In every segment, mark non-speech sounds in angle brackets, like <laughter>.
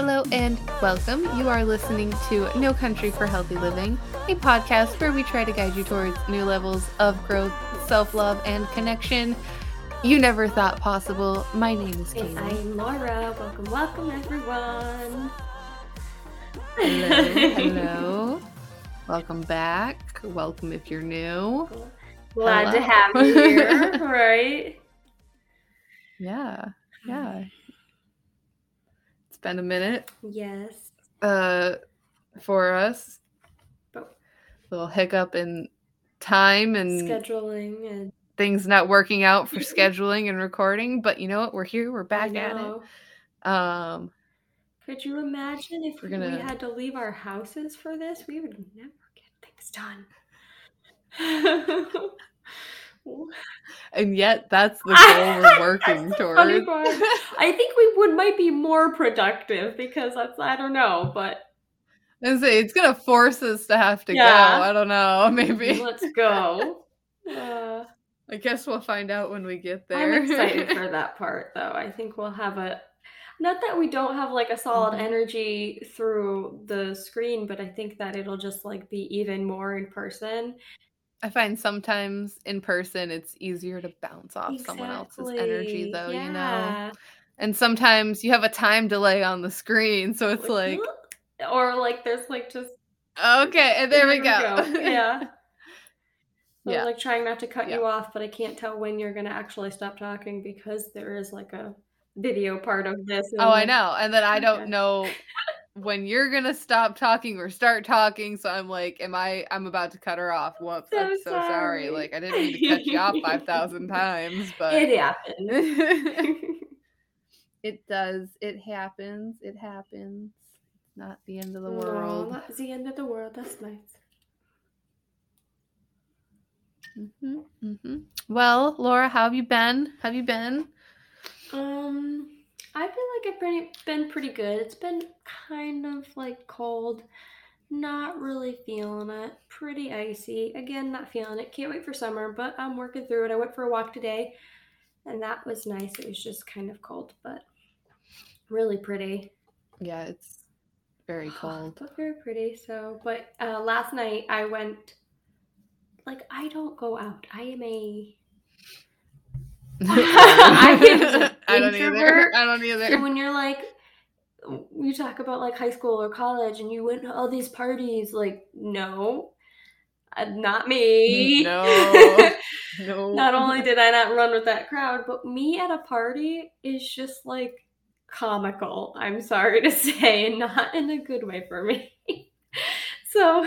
Hello and welcome. You are listening to No Country for Healthy Living, a podcast where we try to guide you towards new levels of growth, self love, and connection you never thought possible. My name is And I'm Laura. Welcome, welcome, everyone. Hello, <laughs> hello. welcome back. Welcome if you're new. Glad to have you here, <laughs> right? Yeah, yeah. Been a minute Yes. uh, for us. But little hiccup in time and scheduling and things not working out for <laughs> scheduling and recording. But you know what? We're here. We're back at it. Um, Could you imagine if We're gonna- we had to leave our houses for this? We would never get things done. <laughs> and yet that's the <laughs> goal we're <laughs> working That's the funny towards. <laughs> I think we would might be more productive because that's I don't know, but it's gonna force us to have to Yeah. go. I don't know. Maybe. let's go. Uh, I guess we'll find out when we get there. I'm excited for that part though. I think we'll have a not that we don't have like a solid Mhm. energy through the screen, but I think that it'll just like be even more in person. I find sometimes in person it's easier to bounce off someone else's energy Exactly. though, you know. And sometimes you have a time delay on the screen, so it's like, <laughs> or like there's like just okay, and there, we go. Yeah. <laughs> So Yeah. like trying not to cut Yeah. you off, but I can't tell when you're gonna actually stop talking because there is like a video part of this. oh, I know. And then I don't know when you're gonna stop talking or start talking. So I'm like, am I? I'm about to cut her off. Whoops! So I'm so sorry. sorry. Like I didn't mean to cut you off five thousand <laughs> times, but It happens. <laughs> <laughs> it does. It happens. It happens. It's not the end of the No, world. not the end of the world. That's nice. hmm hmm Well, Laura, how have you been? Have you been? Um, I feel like I've pretty, been pretty good. It's been kind of like cold. Not really feeling it. Pretty icy. Again, not feeling it. Can't wait for summer, but I'm working through it. I went for a walk today, and that was nice. It was just kind of cold, but really pretty. Yeah, it's very <sighs> cold. But very pretty. So, but uh, last night I went. Like I don't go out. I am a. <laughs> <laughs> I am an I don't either. introvert. I don't So either. when you're like, you talk about like high school or college, and you went to all these parties, like no, uh, not me. No. <laughs> No. not only did I not run with that crowd, but me at a party is just like comical. I'm sorry to say, and not in a good way for me. <laughs> so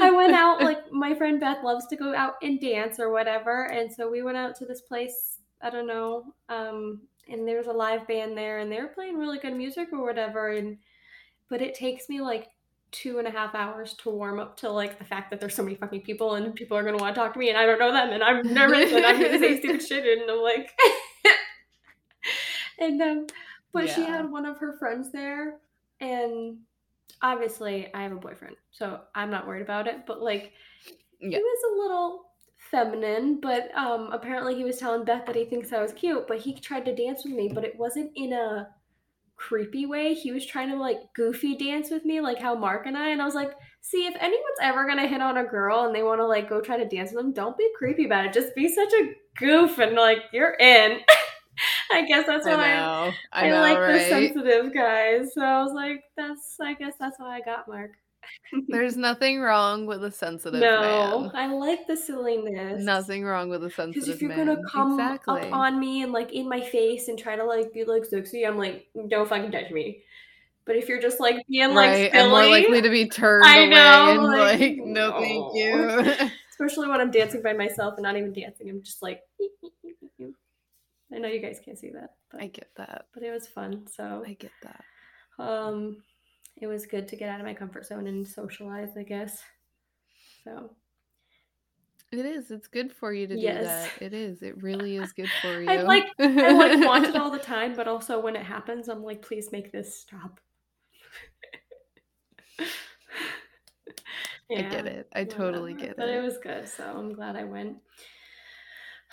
I went out, like <laughs> my friend Beth loves to go out and dance or whatever. And so we went out to this place, I don't know, um, and there was a live band there and they were playing really good music or whatever. And but it takes me like two and a half hours to warm up to like the fact that there's so many fucking people and people are gonna want to talk to me and I don't know them and I'm <laughs> nervous and I'm gonna say stupid shit and I'm like <laughs> and um but she had one of her friends there and obviously I have a boyfriend, so I'm not worried about it. But like, Yeah. he was a little feminine, but um, apparently he was telling Beth that he thinks I was cute. But he tried to dance with me, but it wasn't in a creepy way. He was trying to like goofy dance with me, like how Mark and I. And I was like, see, if anyone's ever gonna hit on a girl and they want to like go try to dance with them, don't be creepy about it. Just be such a goof and like you're in. <laughs> I guess that's what I know. I, I, know, like the sensitive guys. So I was like, that's I guess that's why I got Mark. There's <laughs> nothing wrong with a sensitive no, man. I like the silliness. Nothing wrong with a sensitive Because if you're man. gonna come exactly. up on me and like in my face and try to like be like sexy, I'm like, don't fucking touch me. But if you're just like being like right, silly, and more likely to be turned I away know, and like, like, no, thank you. <laughs> <laughs> especially when I'm dancing by myself and not even dancing, I'm just like. I know you guys can't see that, but I get that. but it was fun. So I get that. Um, it was good to get out of my comfort zone and socialize, I guess. So It is. It's good for you to Yes. do that. It is. It <laughs> really is good for you. I like- I like <laughs> want it all the time, but also when it happens, I'm like, please make this stop. <laughs> I get it. I totally whatever. get But it But it. was good, so I'm glad I went.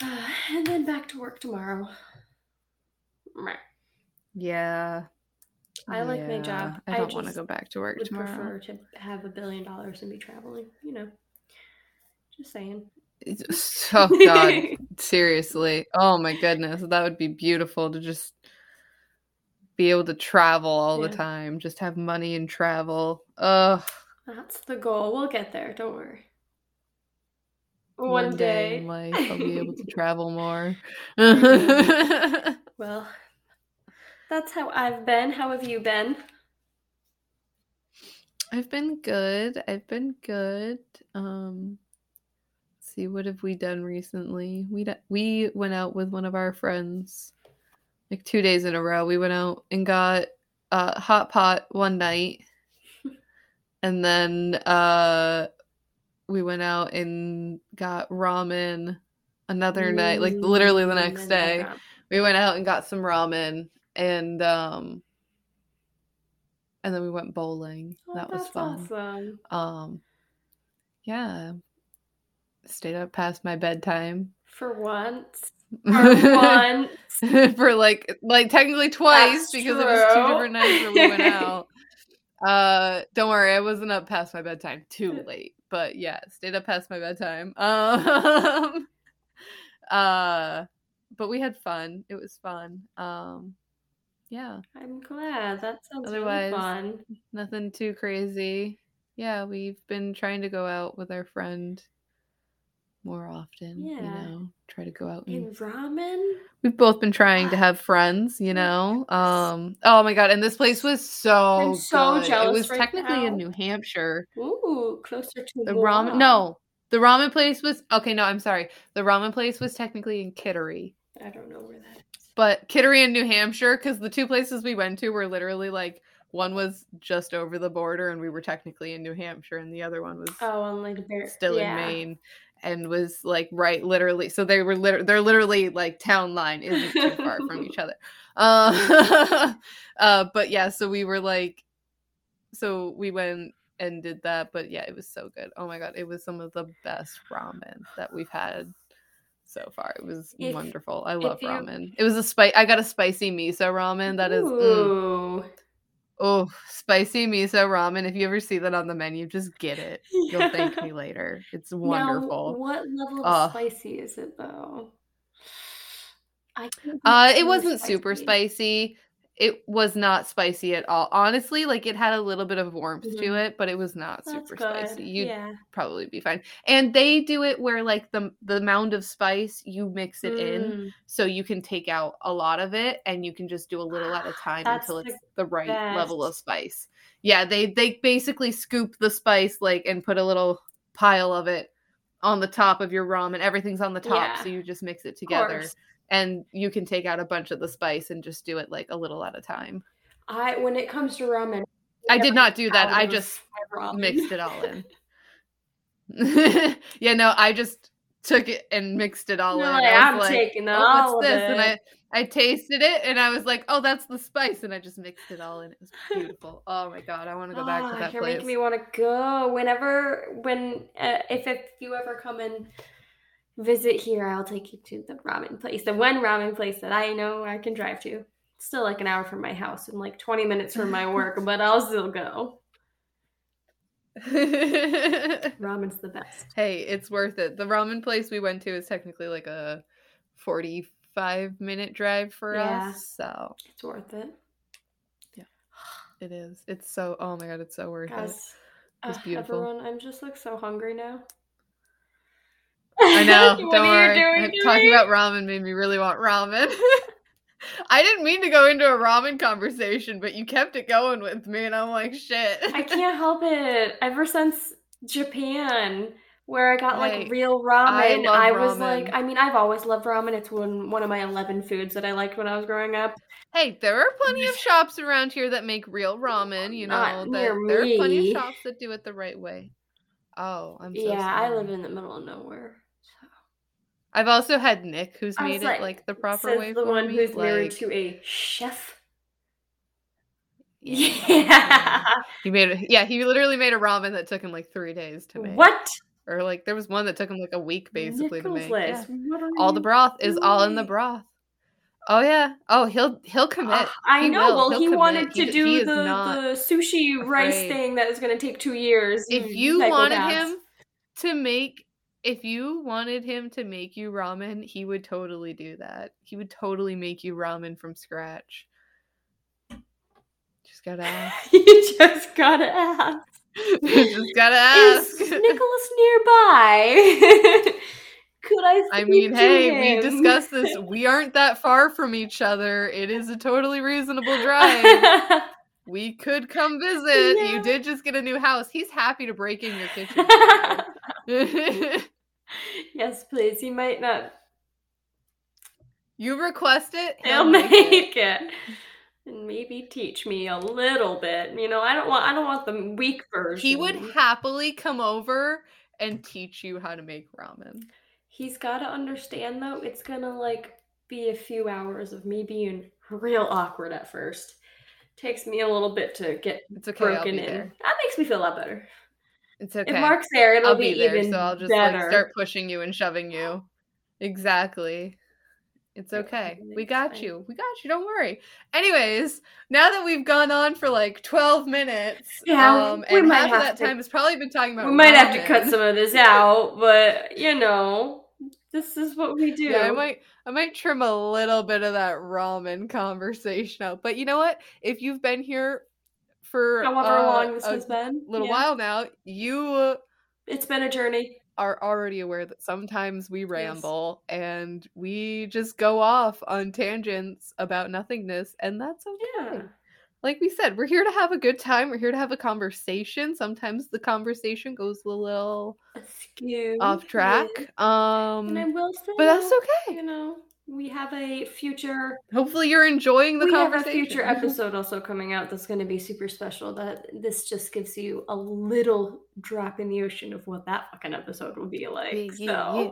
<sighs> and then back to work tomorrow. Yeah. I like my job. I don't want to just go back to work would tomorrow. prefer to have a billion dollars and be traveling. You know, just saying. It's- Oh God, <laughs> seriously. Oh my goodness, that would be beautiful to just be able to travel all the Yeah. time, just have money and travel. Ugh. That's the goal. We'll get there. Don't worry. One, day. in life, I'll be able to <laughs> travel more. <laughs> Well, that's how I've been. How have you been? I've been good. I've been good. Um let's see what have we done recently? We d- we went out with one of our friends like 2 days in a row. We went out and got uh hot pot one night. <laughs> and then uh we went out and got ramen another night, like literally the next day we went out and got some ramen and um and then we went bowling. Oh, that was fun. Awesome. um yeah. Stayed up past my bedtime. For once. <laughs> For once. <laughs> for like like technically twice That's because it was two different nights where we went <laughs> out. Uh don't worry i wasn't up past my bedtime. Too late. But yeah stayed up past my bedtime. Um uh but we had fun. It was fun. Um yeah I'm glad. That sounds Otherwise- really fun. nothing too crazy yeah we've been trying to go out with our friend more often you Yeah. know try to go out and And ramen? we've both been trying to <gasps> have friends you know um oh my god and this place was so I'm so good. jealous it was right technically in new hampshire Ooh, closer to the ramen no the ramen place was okay no i'm sorry the ramen place was technically in kittery I don't know where that is. But kittery and new hampshire because the two places we went to were literally like one was just over the border and we were technically in new hampshire and the other one was Oh, on like still yeah. in maine and was like right literally so they were liter- they're literally like town line isn't too far from each other. <laughs> Uh, <laughs> uh but yeah so we were like so we went and did that but yeah it was so good. Oh my god it was some of the best ramen that we've had so far. It was If- wonderful. I love you- ramen. It was a spice i got a spicy miso ramen that is mm, oh spicy miso ramen. If you ever see that on the menu just get it. You'll thank me <laughs> later. It's wonderful. Now, what level of Ugh. spicy is it though? I Uh, it wasn't super spicy. It was not spicy at all. Honestly, like it had a little bit of warmth to Mhm. it, but it was not That's super good. spicy. You'd yeah. probably be fine. And they do it where like the the mound of spice you mix it in, Mm, so you can take out a lot of it, and you can just do a little at a <gasps> time That's until it's the right level of spice. Yeah, they they basically scoop the spice like and put a little pile of it on the top of your rum and Everything's on the top, Yeah. so you just mix it together. And you can take out a bunch of the spice and just do it like a little at a time. I when it comes to ramen, I did not do that. I just mixed it all in. <laughs> <laughs> yeah, no, I just took it and mixed it all You're in. I I'm like, taking oh, all what's this? And. I I tasted it and I was like, oh, that's the spice, and I just mixed it all in. It was beautiful. <laughs> oh my god, I want to go back Ah, to that you're place. making me want to go. Whenever, when, uh, if if you ever come and visit here, I'll take you to the ramen place, the one ramen place that I know I can drive to. It's still like an hour from my house and like 20 minutes from my work, <laughs> but I'll still go. <laughs> Ramen's the best. hey, it's worth it. The ramen place we went to is technically like a 45 minute drive for Yeah. us. So It's worth it. Yeah. It is. It's so, oh my God, it's so worth it. It's uh, beautiful. everyone, I'm just like so hungry now. I <laughs> know. What don't are worry. you doing Uh, Talking about ramen made me really want ramen. <laughs> I didn't mean to go into a ramen conversation, but you kept it going with me, and I'm like, shit. I can't help it. Ever since Japan, where I got like Hey, real I ramen, love I, was ramen. like, I mean, I've always loved ramen. It's one one of my eleven foods that I liked when I was growing up. Hey, there are plenty of shops around here that make real ramen. You know, near there are plenty of shops that do it the right way. Oh, I'm so yeah, I live in the middle of nowhere. I've also had Nick, who's made it like, like the proper way. The for one me. who's married to a chef. Yeah. Yeah. He made it. Yeah, he literally made a ramen that took him like three days to make. What? Or like there was one that took him like a week basically to make. Yeah. All the broth is all in the broth. Oh yeah. Oh, he'll he'll commit. Uh, I He know. will. Well, He'll he commit. wanted to he do is the, the sushi rice thing that is going to take two years. if you wanted him to make if you wanted him to make you ramen, he would totally do that. He would totally make you ramen from scratch. Just gotta ask. <laughs> you just gotta ask. <laughs> You just gotta ask. Is. <laughs> Nicholas nearby? Could I? I mean, hey, we discussed this. We aren't that far from each other. It is a totally reasonable drive. We could come visit. Yeah. You did just get a new house. He's happy to break in your kitchen. <laughs> yes, please. He might not. you. request it. <laughs> He'll make it. make it. And maybe teach me a little bit. You know, I don't want. I don't want the weak version. He would happily come over and teach you how to make ramen. He's got to understand though. It's gonna like be a few hours of me being real awkward at first. Takes me a little bit to get It's okay. Broken in. there. That makes me feel a lot better. It's okay. If Mark's there, it'll I'll be, be there, even so I'll just better. like start pushing you and shoving you. Exactly. It's okay. We got you. We got you. Don't worry. Anyways, now that we've gone on for like 12 minutes, Yeah, um, we and might half of that to- time has probably been talking about we might have to cut some of this out, but you know, this is what we do. Yeah, I might I might trim a little bit of that ramen conversation out. But you know what? If you've been here for However uh, long this a has been, little yeah. while now, you It's been a journey. are already aware that sometimes we ramble and we just go off on tangents about nothingness, and that's okay. Yeah. Like we said, we're here to have a good time. We're here to have a conversation. Sometimes the conversation goes a little Askew. off track. Yeah. And I Um, will say, but that's okay. You know, we have a future. Hopefully, you're enjoying the we have a conversation. future <laughs> episode also coming out that's going to be super special. That this just gives you a little drop in the ocean of what that fucking episode will be like. Yeah, so. yeah,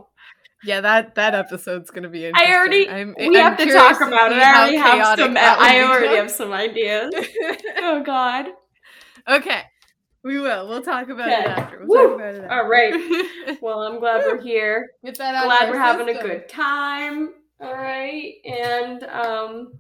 yeah. That that episode's gonna be interesting. I already I'm, we I'm have to talk about it. I already have some. I already have some ideas. <laughs> oh God. Okay, we will. We'll talk about it Okay. after. We'll Woo! talk about it after. All right. <laughs> Well, I'm glad we're here. Get that out Glad we're having a good time. All right, and um,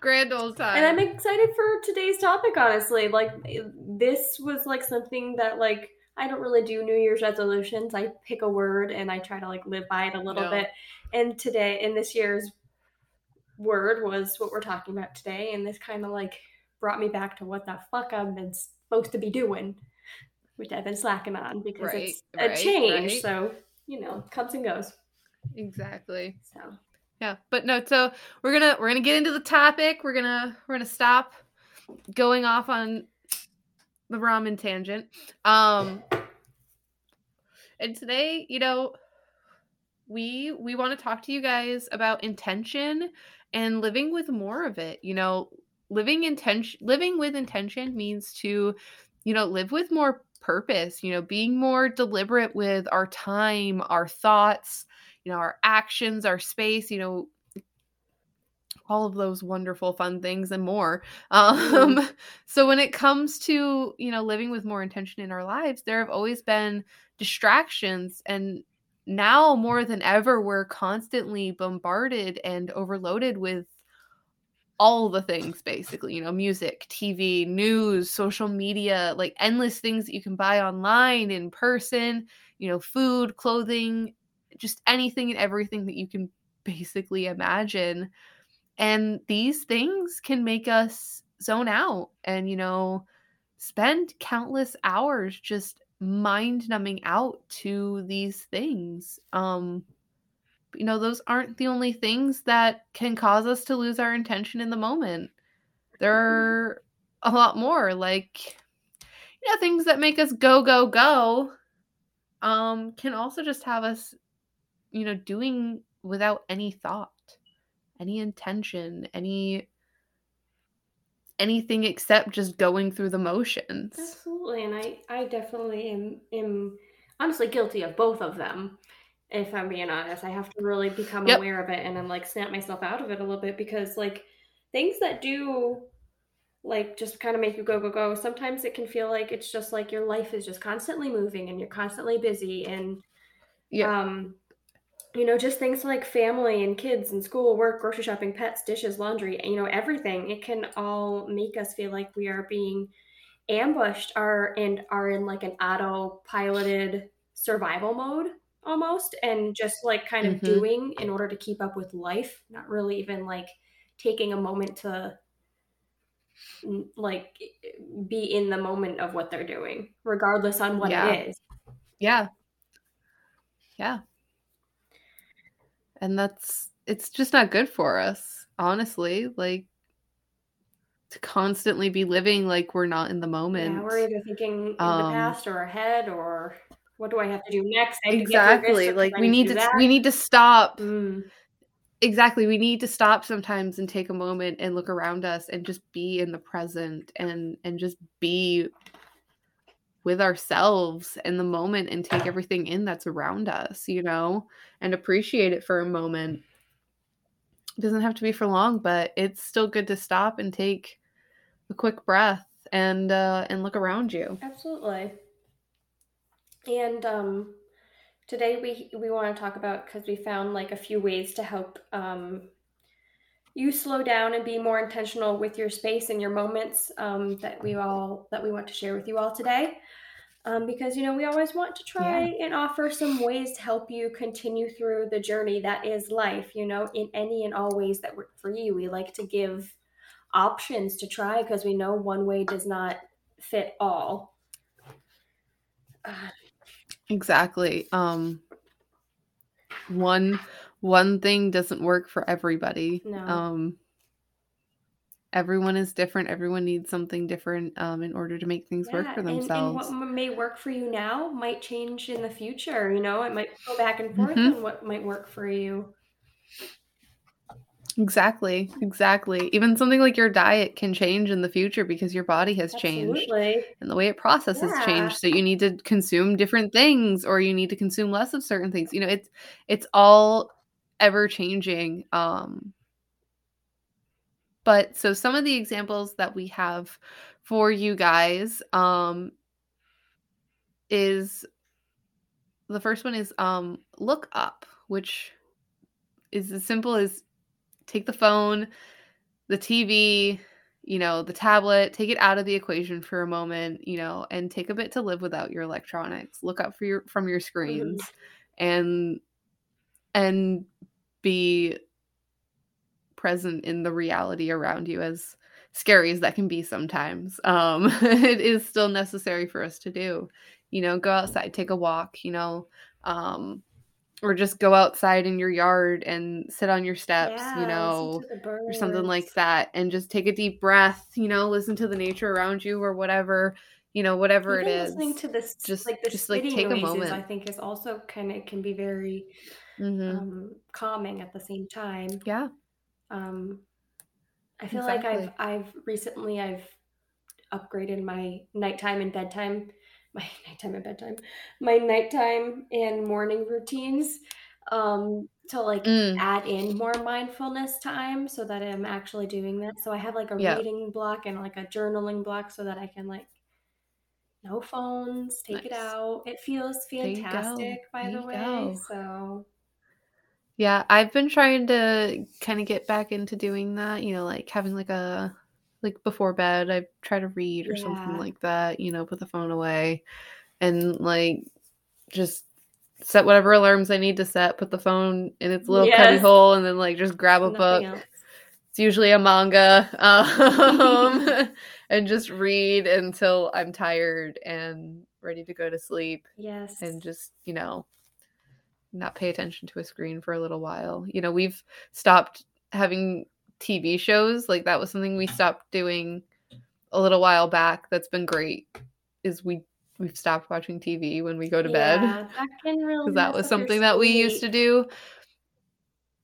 grand old time. and I'm excited for today's topic. Honestly, like this was like something that like I don't really do New Year's resolutions. I pick a word and I try to like live by it a little No. bit. And today, in this year's word was what we're talking about today, and this kind of like brought me back to what the fuck I've been supposed to be doing, which I've been slacking on because Right, it's a right, change. right. So you know, comes and goes. exactly. So Yeah, but no. So we're gonna we're gonna get into the topic. We're gonna we're gonna stop going off on the ramen tangent. Um, and today, you know, we we want to talk to you guys about intention and living with more of it. You know, living intention living with intention means to, you know, live with more purpose. You know, being more deliberate with our time, our thoughts you know, our actions, our space, you know, all of those wonderful fun things and more. Um <laughs> so when it comes to, you know, living with more intention in our lives, there have always been distractions and now more than ever we're constantly bombarded and overloaded with all the things basically, you know, music, TV, news, social media, like endless things that you can buy online, in person, you know, food, clothing, just anything and everything that you can basically imagine. And these things can make us zone out and, you know, spend countless hours just mind numbing out to these things. Um, you know, those aren't the only things that can cause us to lose our intention in the moment. There are a lot more, like, you know, things that make us go, go, go um, can also just have us you know, doing without any thought, any intention, any anything except just going through the motions. absolutely, and I I definitely am am honestly guilty of both of them. If I'm being honest, I have to really become Yep. aware of it and then like snap myself out of it a little bit because like things that do like just kind of make you go go go sometimes it can feel like it's just like your life is just constantly moving and you're constantly busy and Yeah. um you know, just things like family and kids and school, work, grocery shopping, pets, dishes, laundry, you know, everything. It can all make us feel like we are being ambushed are and are in like an autopiloted survival mode almost and just like kind of Mhm. doing in order to keep up with life, not really even like taking a moment to like be in the moment of what they're doing, regardless on what Yeah. it is. Yeah. Yeah. And that's it's just not good for us, honestly. Like to constantly be living like we're not in the moment. Yeah, we're either thinking in the Um, past or ahead or what do I have to do next? I have get exactly. Like we need do to we need to stop. Mm, Exactly. We need to stop sometimes and take a moment and look around us and just be in the present and and just be with ourselves in the moment and take everything in that's around us, you know, and appreciate it for a moment. It doesn't have to be for long, but it's still good to stop and take a quick breath and uh and look around you. absolutely. And um, today we we want to talk about because we found like a few ways to help um, you slow down and be more intentional with your space and your moments um, that we all that we want to share with you all today. Um, because you know we always want to try and offer some ways to help you continue through the journey that is life. You know, in any and all ways that work for you. We like to give options to try because we know one way does not fit all. Uh, Exactly. Um one one thing doesn't work for everybody. No. Um everyone is different. Everyone needs something different um in order to make things work Yeah, for and, and what may work for you now might change in the future. You know, it might go back and forth Mhm. on what might work for you. Exactly. Exactly. Even something like your diet can change in the future because your body has changed and the way it processes Yeah. changed. So you need to consume different things or you need to consume less of certain things. You know, it's it's all ever changing. Um but so some of the examples that we have for you guys um is the first one is um look up, which is as simple as take the phone, the TV, you know, the tablet, take it out of the equation for a moment, you know, and take a bit to live without your electronics. Look up for your from your screens and and be present in the reality around you as scary as that can be sometimes. Um <laughs> it is still necessary for us to do. You know, go outside, take a walk, you know, um or just go outside in your yard and sit on your steps, Yeah, you know, or something like that and just take a deep breath you know listen to the nature around you or whatever you know whatever Even it is listening to this, just- like the just, like, take a noises, I think is also kind of can be very Mhm. um, calming at the same time. yeah Um, I feel like I've I've recently I've upgraded my nighttime and bedtime, <laughs> my nighttime and bedtime, my nighttime and morning routines um, to like Mm, add in more mindfulness time so that I'm actually doing that. So I have like a Yeah. reading block and like a journaling block so that I can like no phones, take it out. It feels There you go. fantastic, by There the way. go. So yeah i've been trying to kind of get back into doing that you know like having like a like before bed i try to read or something like that you know put the phone away and like just set whatever alarms i need to set put the phone in its little cubby hole and then like just grab a book else. It's usually a manga, <laughs> um, <laughs> and just read until I'm tired and ready to go to sleep, Yes. and just you know, not pay attention to a screen for a little while. You know, we've stopped having TV shows. Like that was something we stopped doing a little while back. That's been great. Is we we've stopped watching TV when we go to bed Yeah, that can really because that was something that we used to do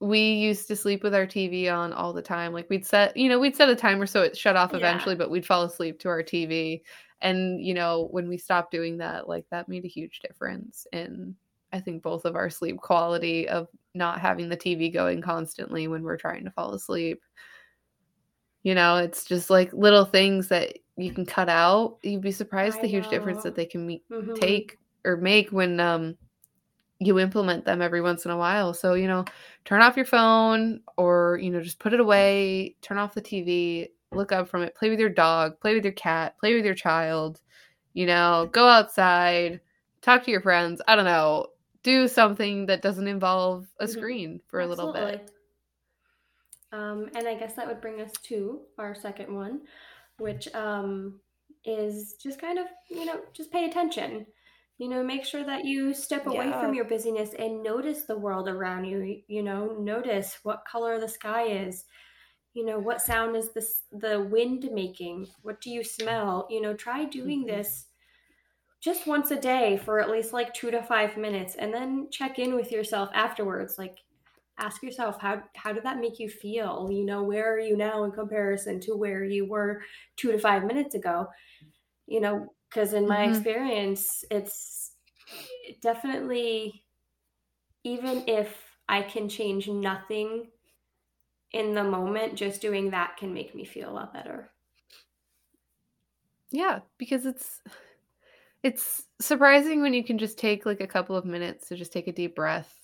we used to sleep with our TV on all the time. Like we'd set, you know, we'd set a timer so it shut off Yeah. eventually, but we'd fall asleep to our TV. And, you know, when we stopped doing that, like that made a huge difference in I think both of our sleep quality of not having the TV going constantly when we're trying to fall asleep. You know, it's just like little things that you can cut out. You'd be surprised I the huge difference that they can me- Mhm. take or make when um you implement them every once in a while. So, you know, turn off your phone or, you know, just put it away, turn off the TV, look up from it, play with your dog, play with your cat, play with your child, you know, go outside, talk to your friends. I don't know, do something that doesn't involve a mm-hmm. screen for Absolutely. a little bit. Um, and I guess that would bring us to our second one, which um, is just kind of, you know, just pay attention. You know, make sure that you step away yeah. from your busyness and notice the world around you. You know, notice what color the sky is. You know, what sound is this the wind making? What do you smell? You know, try doing mm-hmm. this just once a day for at least like 2 to 5 minutes and then check in with yourself afterwards like ask yourself how how did that make you feel? You know where are you now in comparison to where you were 2 to 5 minutes ago? You know because in my mm-hmm. experience it's definitely even if i can change nothing in the moment just doing that can make me feel a lot better. Yeah because it's it's surprising when you can just take like a couple of minutes to just take a deep breath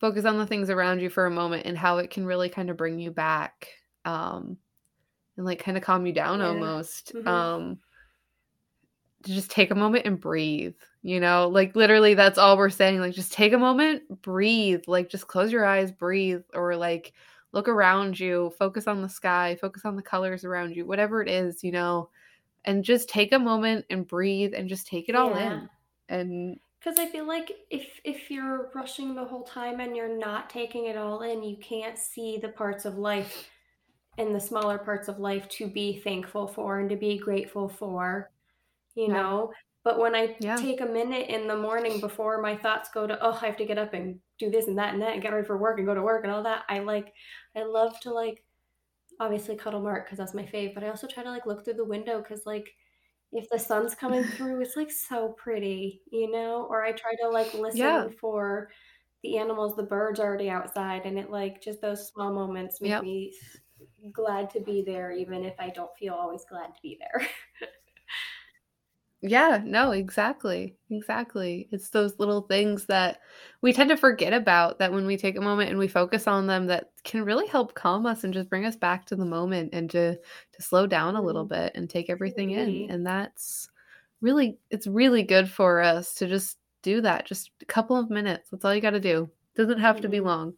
focus on the things around you for a moment and how it can really kind of bring you back um and like kind of calm you down yeah. almost mm-hmm. um to just take a moment and breathe you know like literally that's all we're saying like just take a moment breathe like just close your eyes breathe or like look around you focus on the sky focus on the colors around you whatever it is you know and just take a moment and breathe and just take it all in and because i feel like if if you're rushing the whole time and you're not taking it all in you can't see the parts of life and the smaller parts of life to be thankful for and to be grateful for you yeah. know but when i yeah. take a minute in the morning before my thoughts go to oh i have to get up and do this and that and that and get ready for work and go to work and all that i like i love to like obviously cuddle mark because that's my fave but i also try to like look through the window because like if the sun's coming <laughs> through it's like so pretty you know or i try to like listen yeah. for the animals the birds already outside and it like just those small moments make yep. me glad to be there even if i don't feel always glad to be there <laughs> Yeah, no, exactly. Exactly. It's those little things that we tend to forget about that when we take a moment and we focus on them that can really help calm us and just bring us back to the moment and to to slow down a little mm-hmm. bit and take everything in. And that's really it's really good for us to just do that. Just a couple of minutes. That's all you got to do. Doesn't have to be mm-hmm. long.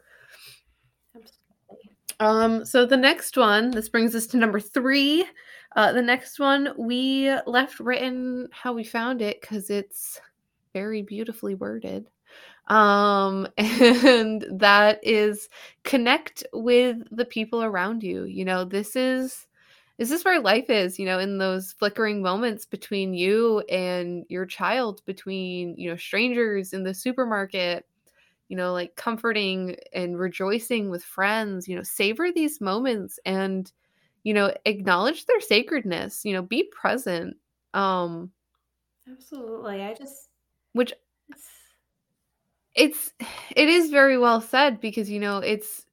Um so the next one, this brings us to number 3 uh, the next one we left written how we found it because it's very beautifully worded. Um, <laughs> and that is connect with the people around you. You know, this is is this is where life is, you know, in those flickering moments between you and your child, between, you know, strangers in the supermarket, you know, like comforting and rejoicing with friends, you know, savor these moments and you know acknowledge their sacredness you know be present um absolutely i just which it's, it's it is very well said because you know it's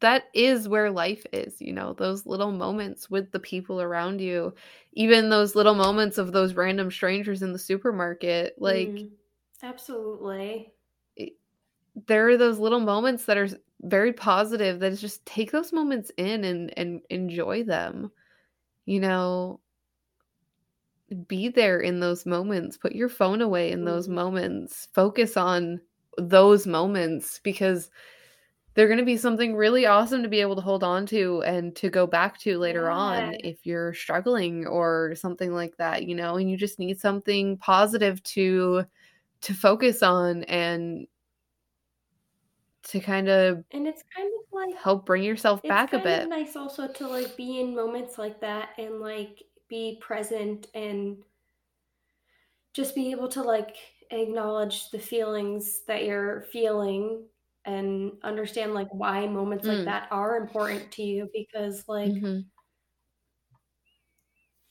that is where life is you know those little moments with the people around you even those little moments of those random strangers in the supermarket like mm, absolutely. There are those little moments that are very positive that is just take those moments in and and enjoy them you know be there in those moments put your phone away in those mm-hmm. moments focus on those moments because they're going to be something really awesome to be able to hold on to and to go back to later yeah. on if you're struggling or something like that you know and you just need something positive to to focus on and to kind of and it's kind of like help bring yourself back a bit. nice also to like be in moments like that and like be present and just be able to like acknowledge the feelings that you're feeling and understand like why moments mm. like that are important to you because like mm-hmm.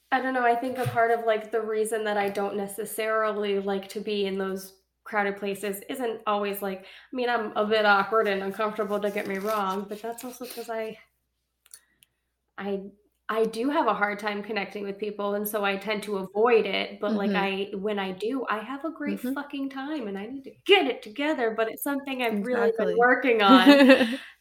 I don't know, I think a part of like the reason that I don't necessarily like to be in those crowded places isn't always like i mean i'm a bit awkward and uncomfortable to get me wrong but that's also because i i I do have a hard time connecting with people, and so I tend to avoid it. But like Mhm. I, when I do, I have a great Mhm. fucking time, and I need to get it together. But it's something I've really been working <laughs> on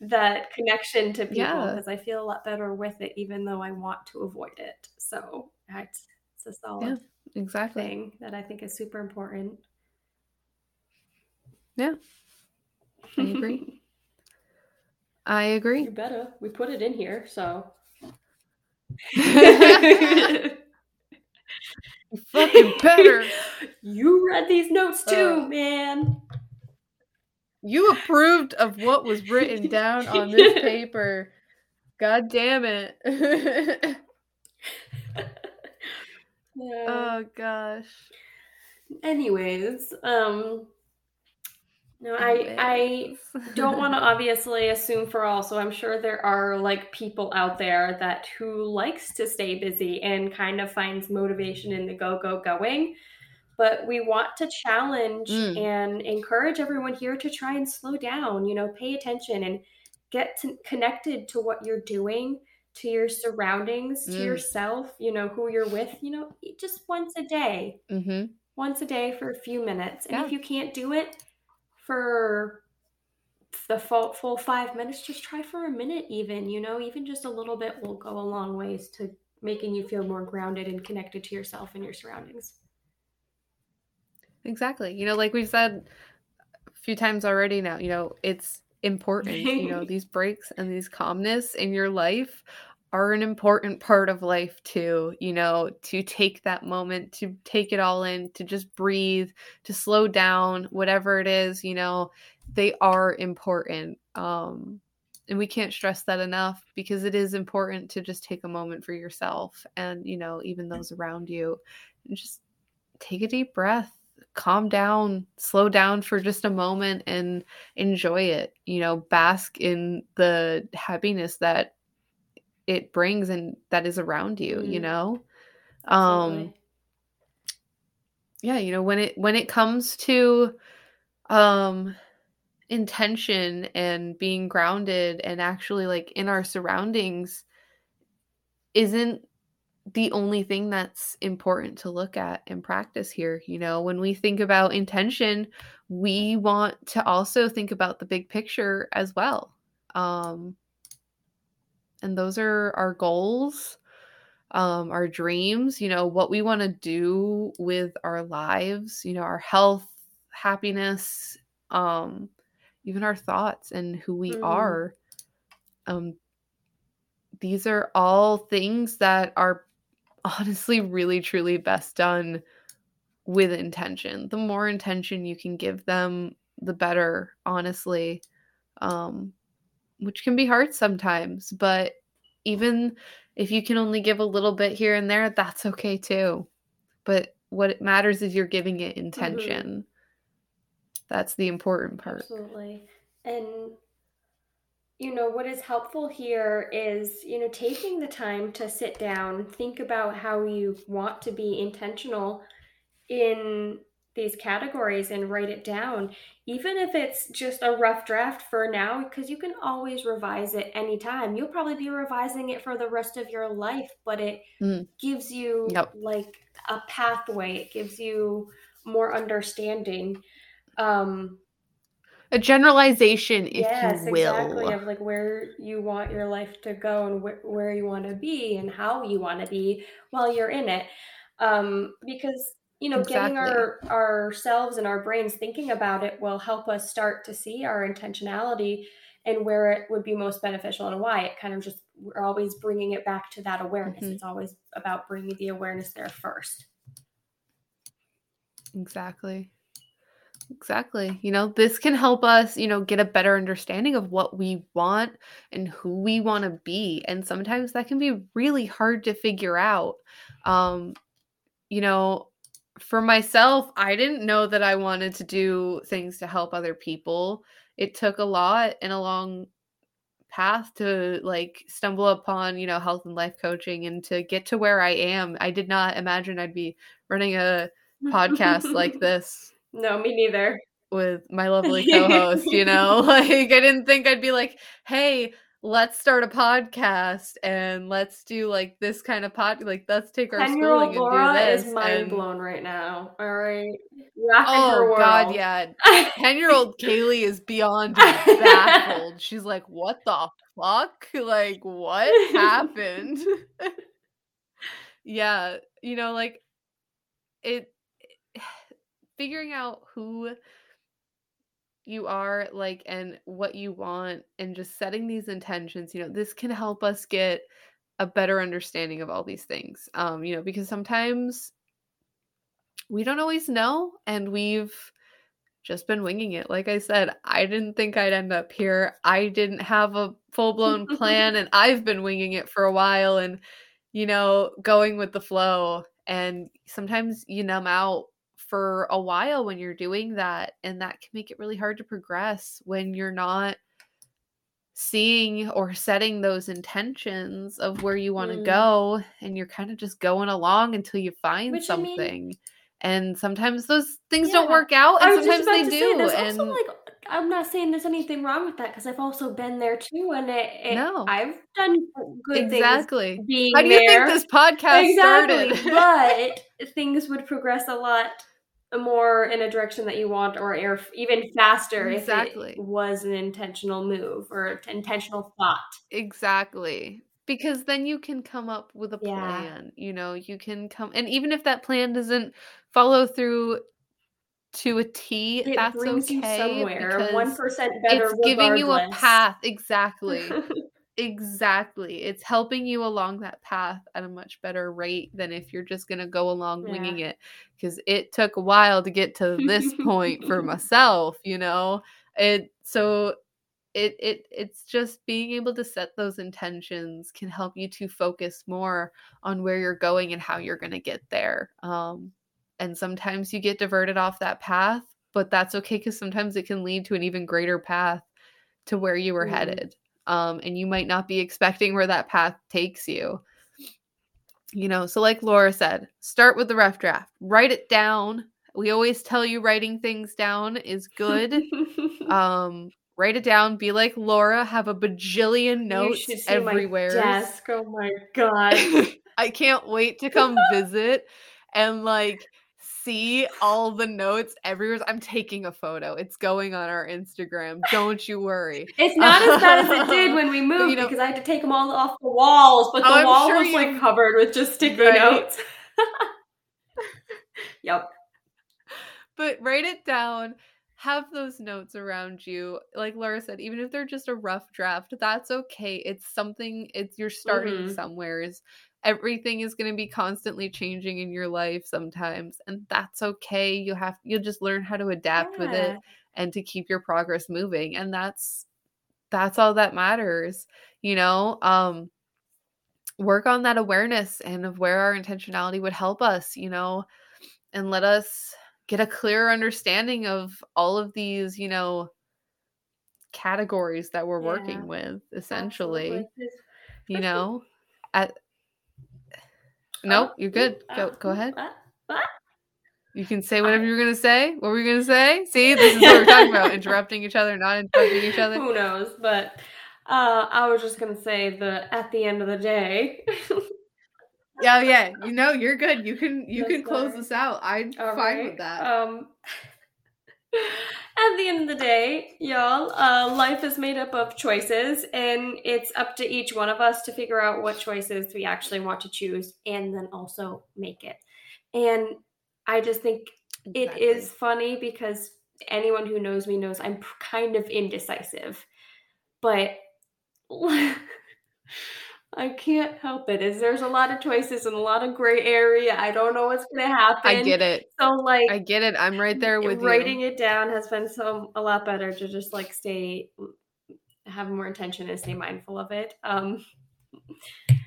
that connection to people Yeah. because I feel a lot better with it, even though I want to avoid it. So it's it's a solid Yeah, exactly. thing that I think is super important. Yeah. I agree. <laughs> I agree. You better. We put it in here, so. <laughs> Fucking better. <laughs> You read these notes too, Uh. man. You approved of what was written down on this paper. God damn it. Yeah. oh gosh. Anyways, um no, I I don't want to <laughs> obviously assume for all, so I'm sure there are like people out there that who likes to stay busy and kind of finds motivation in the go go going. But we want to challenge Mm. and encourage everyone here to try and slow down, you know, pay attention and get to, connected to what you're doing, to your surroundings, to Mm. yourself, you know, who you're with, you know, just once a day Mhm. once a day for a few minutes. And Yeah. if you can't do it for the full, full five minutes, just try for a minute, even, you know, even just a little bit will go a long ways to making you feel more grounded and connected to yourself and your surroundings. Exactly. You know, like we've said a few times already now, you know, it's important. you know, <laughs> these breaks and these calmness in your life are an important part of life too, you know, to take that moment, to take it all in, to just breathe, to slow down, whatever it is, you know, they are important. Um and we can't stress that enough because it is important to just take a moment for yourself and, you know, even those around you. Just take a deep breath calm down, slow down for just a moment and enjoy it. You know, bask in the happiness that it brings and that is around you, you Mhm. know? Absolutely. Um yeah, you know, when it when it comes to um intention and being grounded and actually like in our surroundings isn't the only thing that's important to look at and practice here. You know, when we think about intention, we want to also think about the big picture as well. Um, and those are our goals, um, our dreams, you know, what we want to do with our lives, you know, our health, happiness, um, even our thoughts and who we Mhm. are. Um, these are all things that are honestly really truly best done with intention. The more intention you can give them, the better, honestly. Um which can be hard sometimes, but even if you can only give a little bit here and there, that's okay too. But what matters is you're giving it mm-hmm. intention. That's the important part. Absolutely. And you know, what is helpful here is, you know, taking the time to sit down, think about how you want to be intentional in these categories and write it down, even if it's just a rough draft for now, because you can always revise it anytime. You'll probably be revising it for the rest of your life, but it Mm. gives you Yep. like a pathway, it gives you more understanding. Um, A generalization, if yes, you will. exactly, of like where you want your life to go and wh- where you want to be and how you want to be while you're in it. Um, because you know, getting our ourselves and our brains thinking about it will help us start to see our intentionality and where it would be most beneficial and why. It kind of just we're always bringing it back to that awareness. Mhm. It's always about bringing the awareness there first. Exactly. Exactly. You know, this can help us, you know, get a better understanding of what we want and who we want to be. And sometimes that can be really hard to figure out. Um, you know, for myself, I didn't know that I wanted to do things to help other people. It took a lot and a long path to like stumble upon, you know, health and life coaching and to get to where I am. I did not imagine I'd be running a podcast like <laughs> this No, me neither. with my lovely <laughs> co-host, you know? <laughs> Like I didn't think I'd be like, "Hey, let's start a podcast and let's do like this kind of pod like let's take our Ten schooling and Laura do this is mind and- blown right now. All right. Oh god yeah <laughs> 10 year old kaylee is beyond <laughs> baffled she's like what the fuck like what happened <laughs> yeah you know like it <sighs> figuring out who you are like and what you want and just setting these intentions you know this can help us get a better understanding of all these things um you know because sometimes we don't always know and we've just been winging it. Like i said i didn't think i'd end up here. I didn't have a full-blown plan and i've been winging it for a while and you know going with the flow and sometimes you numb out for a while when you're doing that and that can make it really hard to progress when you're not seeing or setting those intentions of where you want to Mm. go and you're kind of just going along until you find Which, I mean- something and sometimes those things don't work out and sometimes they to say, do and also like I'm not saying there's anything wrong with that because I've also been there too, and it, it No. I've done good things exactly being how do you there. think this podcast exactly, started but <laughs> things would progress a lot more in a direction that you want, or air even faster Exactly. if it was an intentional move or intentional thought. Exactly. Because then you can come up with a Yeah. plan. You know, you can come and even if that plan doesn't follow through to a T, It that's okay somewhere. because One percent better. it's giving you a path. <laughs> Exactly. Exactly. It's helping you along that path at a much better rate than if you're just going to go along Yeah. winging it because it took a while to get to this point for <laughs> myself, you know. It so it it it's just being able to set those intentions can help you to focus more on where you're going and how you're going to get there. Um and sometimes you get diverted off that path, but that's okay cuz sometimes it can lead to an even greater path to where you were Mhm. headed. Um and you might not be expecting where that path takes you. You know, so like Laura said, start with the rough draft. Write it down. We always tell you writing things down is good <laughs> um write it down be like laura have a bajillion notes should see my everywhere desk. Oh my god. <laughs> i can't wait to come <laughs> visit and like see all the notes everywhere i'm taking a photo it's going on our instagram don't you worry It's not as bad as it did when we <laughs> moved you know- because I had to take them all off the walls, but the I'm wall sure was like covered with just sticky Right. notes. <laughs> yep. but write it down have those notes around you like laura said even if they're just a rough draft that's okay it's something it's you're starting Mhm. somewheres everything is going to be constantly changing in your life sometimes and that's okay you have you'll just learn how to adapt with it and to keep your progress moving and that's that's all that matters you know um work on that awareness and of where our intentionality would help us you know and let us get a clearer understanding of all of these you know categories that we're Yeah, working with essentially Absolutely. you know at nope Oh, you're good ooh, go go ahead you can say whatever you're gonna say what were you gonna say see this is what we're talking about <laughs> interrupting each other not interrupting each other Who knows? But uh, I was just gonna say the at the end of the day. <laughs> Yeah, yeah. You know, you're good. You can you That's can close this out. I'm All fine right, with that. Um, at the end of the day, y'all, uh, life is made up of choices, and it's up to each one of us to figure out what choices we actually want to choose, and then also make it. And I just think it is funny because anyone who knows me knows I'm kind of indecisive, but <laughs> I can't help it. Is there's a lot of choices and a lot of gray area. I don't know what's gonna happen. I get it. So like I get it. I'm right there with writing you. it down has been so a lot better to just like stay have more intention and stay mindful of it. Um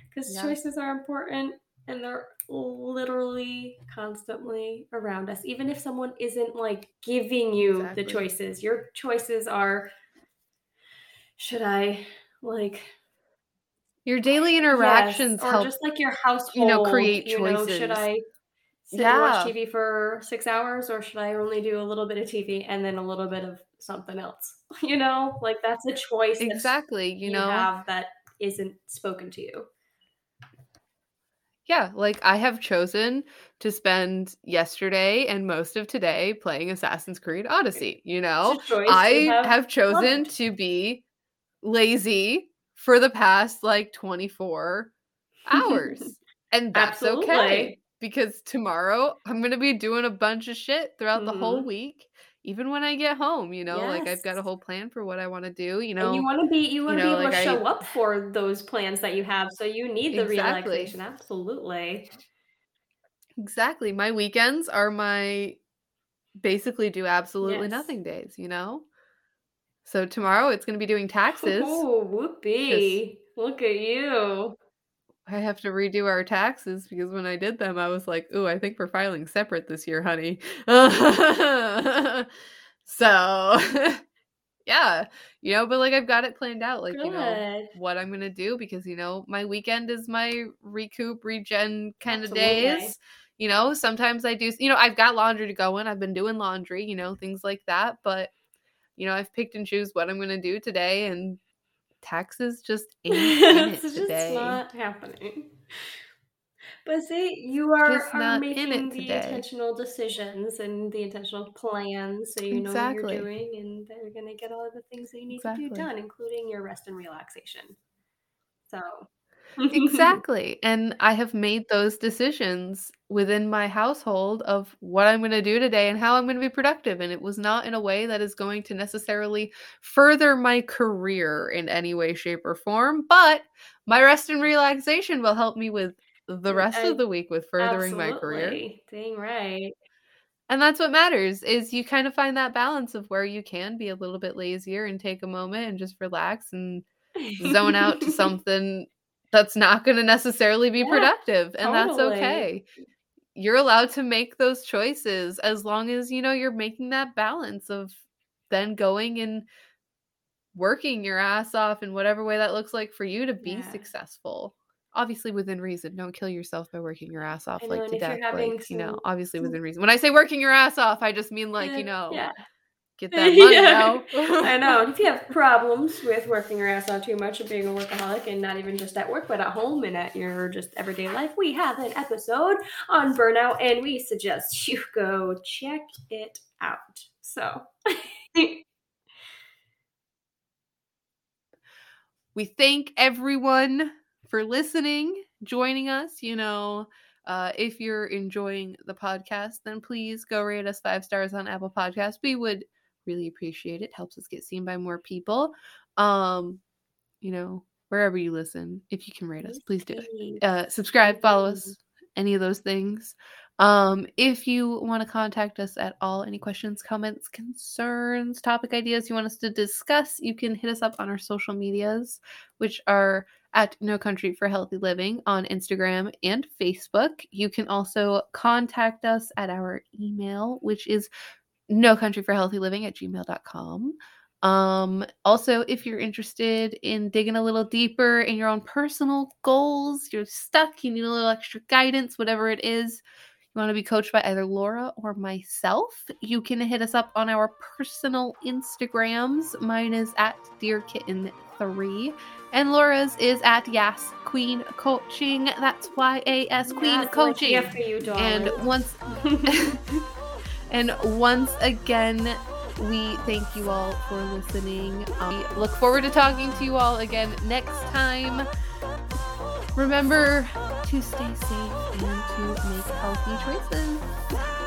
because Yeah. choices are important and they're literally constantly around us. Even if someone isn't like giving you Exactly. the choices, your choices are should I like Your daily interactions Yes, or help. just like your household. create you know, should choices. I sit and watch TV for six hours, or should I only do a little bit of TV and then a little bit of something else. <laughs> You know, like that's a choice. Exactly. You, you know, have that isn't spoken to you. Yeah, like I have chosen to spend yesterday and most of today playing Assassin's Creed Odyssey. You know, I have, have chosen loved. to be lazy for the past like 24 hours. <laughs> and that's Absolutely. okay because tomorrow I'm going to be doing a bunch of shit throughout mm-hmm. the whole mm-hmm. week even when I get home, you know, yes. like I've got a whole plan for what I want to do, you know. And you want to be you want to be able like to show I, up for those plans that you have, so you need the exactly. relaxation absolutely. Exactly. My weekends are my basically do absolutely yes. nothing days, you know? So tomorrow it's going to be doing taxes. Oh, whoopee. Look at you. I have to redo our taxes because when I did them, I was like, "Ooh, I think we're filing separate this year, honey." <laughs> so, <laughs> yeah, you know, but like I've got it planned out, like Good. you know what I'm gonna do because you know my weekend is my recoup, regen kind of days. You know, sometimes I do. You know, I've got laundry to go in. I've been doing laundry, you know, things like that. But you know, I've picked and choose what I'm gonna do today, and taxes just <laughs> ain't in it today. not happening. But see, you are, are making the intentional decisions and the intentional plans so you know exactly. what you're doing and they're going to get all of the things that you need exactly. to do done, including your rest and relaxation. So <laughs> exactly. And I have made those decisions within my household of what I'm going to do today and how I'm going to be productive. And it was not in a way that is going to necessarily further my career in any way, shape, or form. But my rest and relaxation will help me with the rest I, of the week with furthering absolutely. my career. Dang right. And that's what matters is you kind of find that balance of where you can be a little bit lazier and take a moment and just relax and zone out to <laughs> something that's not going to necessarily be yeah, productive and totally. that's okay you're allowed to make those choices as long as you know you're making that balance of then going and working your ass off in whatever way that looks like for you to be yeah. successful obviously within reason don't kill yourself by working your ass off know, like to death like, some... you know obviously <laughs> within reason when i say working your ass off i just mean like yeah, you know get <laughs> that money yeah. I know. <laughs> If you have problems with working your ass out too much and being a workaholic and not even just at work, but at home and at your just everyday life, we have an episode on burnout and we suggest you <laughs> go check it out. So we thank everyone for listening, joining us, you know. Uh, if you're enjoying the podcast, then please go rate us five stars on Apple Podcasts. We would really appreciate it. Helps us get seen by more people. Um, you know, wherever you listen, if you can rate us, please do it. Uh, subscribe, follow us, any of those things. Um, if you want to contact us at all, any questions, comments, concerns, topic ideas you want us to discuss, you can hit us up on our social medias, which are at No Country for Healthy Living on Instagram and Facebook. You can also contact us at our email, which is no country for healthy living at gmail.com um also if you're interested in digging a little deeper in your own personal goals you're stuck you need a little extra guidance whatever it is you want to be coached by either laura or myself you can hit us up on our personal instagrams. Mine is at dear kitten 3 and laura's is at yas queen coaching that's y-a-s queen yes, coaching. like you, and once <laughs> <laughs> And once again, we thank you all for listening. Um, we look forward to talking to you all again next time. Remember to stay safe and to make healthy choices.